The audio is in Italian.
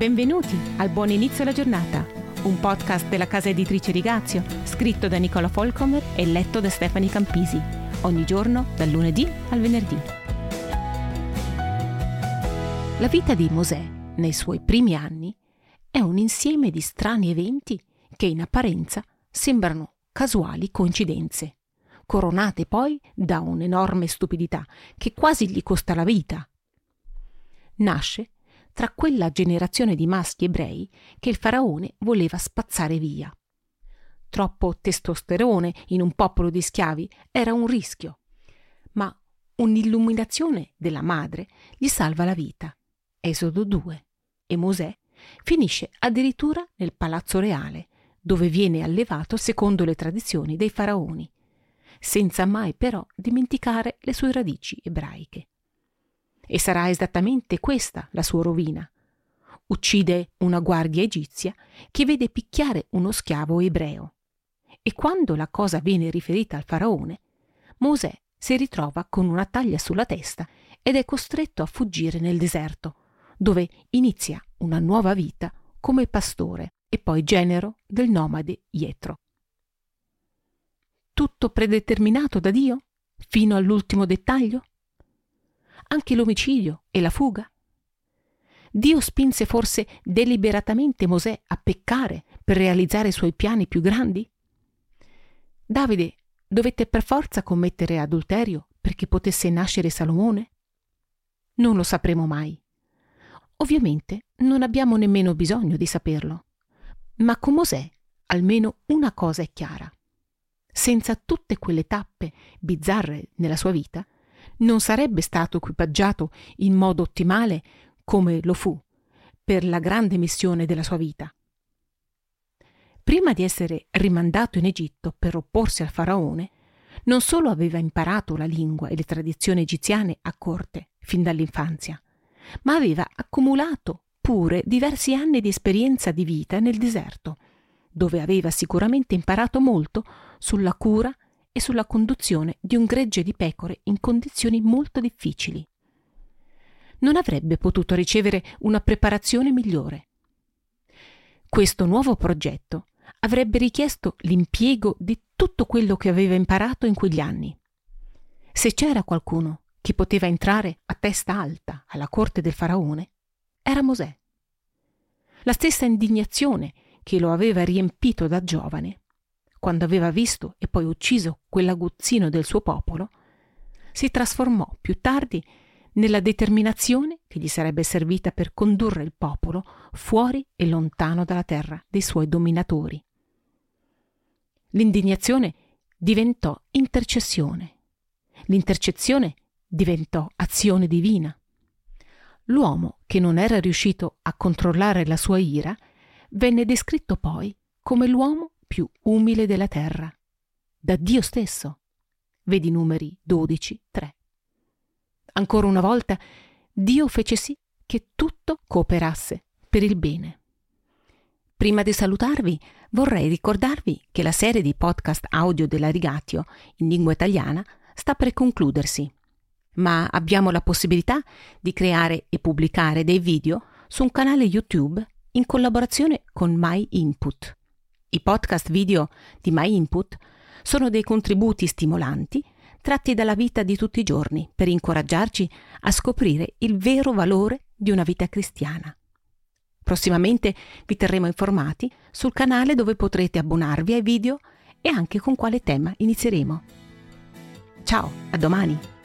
Benvenuti al Buon Inizio alla Giornata, un podcast della casa editrice Rigazio, scritto da Nicola Folcomer e letto da Stefani Campisi, ogni giorno dal lunedì al venerdì. La vita di Mosè, nei suoi primi anni, è un insieme di strani eventi che in apparenza sembrano casuali coincidenze, coronate poi da un'enorme stupidità che quasi gli costa la vita. Nasce tra quella generazione di maschi ebrei che il faraone voleva spazzare via. Troppo testosterone in un popolo di schiavi era un rischio, ma un'illuminazione della madre gli salva la vita. Esodo 2. E Mosè finisce addirittura nel palazzo reale, dove viene allevato secondo le tradizioni dei faraoni, senza mai però dimenticare le sue radici ebraiche. E sarà esattamente questa la sua rovina. Uccide una guardia egizia che vede picchiare uno schiavo ebreo. E quando la cosa viene riferita al faraone, Mosè si ritrova con una taglia sulla testa ed è costretto a fuggire nel deserto, dove inizia una nuova vita come pastore e poi genero del nomade Ietro. Tutto predeterminato da Dio? Fino all'ultimo dettaglio? Anche l'omicidio e la fuga? Dio spinse forse deliberatamente Mosè a peccare per realizzare i suoi piani più grandi? Davide dovette per forza commettere adulterio perché potesse nascere Salomone? Non lo sapremo mai. Ovviamente non abbiamo nemmeno bisogno di saperlo. Ma con Mosè almeno una cosa è chiara. Senza tutte quelle tappe bizzarre nella sua vita, non sarebbe stato equipaggiato in modo ottimale come lo fu per la grande missione della sua vita. Prima di essere rimandato in Egitto per opporsi al faraone, non solo aveva imparato la lingua e le tradizioni egiziane a corte fin dall'infanzia, ma aveva accumulato pure diversi anni di esperienza di vita nel deserto, dove aveva sicuramente imparato molto sulla cura sulla conduzione di un gregge di pecore in condizioni molto difficili. Non avrebbe potuto ricevere una preparazione migliore. Questo nuovo progetto avrebbe richiesto l'impiego di tutto quello che aveva imparato in quegli anni. Se c'era qualcuno che poteva entrare a testa alta alla corte del faraone, era Mosè. La stessa indignazione che lo aveva riempito da giovane quando aveva visto e poi ucciso quell'aguzzino del suo popolo, si trasformò più tardi nella determinazione che gli sarebbe servita per condurre il popolo fuori e lontano dalla terra dei suoi dominatori. L'indignazione diventò intercessione, l'intercezione diventò azione divina. L'uomo che non era riuscito a controllare la sua ira venne descritto poi come l'uomo più umile della terra, da Dio stesso. Vedi numeri 12, 3. Ancora una volta, Dio fece sì che tutto cooperasse per il bene. Prima di salutarvi, vorrei ricordarvi che la serie di podcast audio della Rigatio in lingua italiana sta per concludersi, ma abbiamo la possibilità di creare e pubblicare dei video su un canale YouTube in collaborazione con My Input. I podcast video di My Input sono dei contributi stimolanti tratti dalla vita di tutti i giorni per incoraggiarci a scoprire il vero valore di una vita cristiana. Prossimamente vi terremo informati sul canale dove potrete abbonarvi ai video e anche con quale tema inizieremo. Ciao, a domani!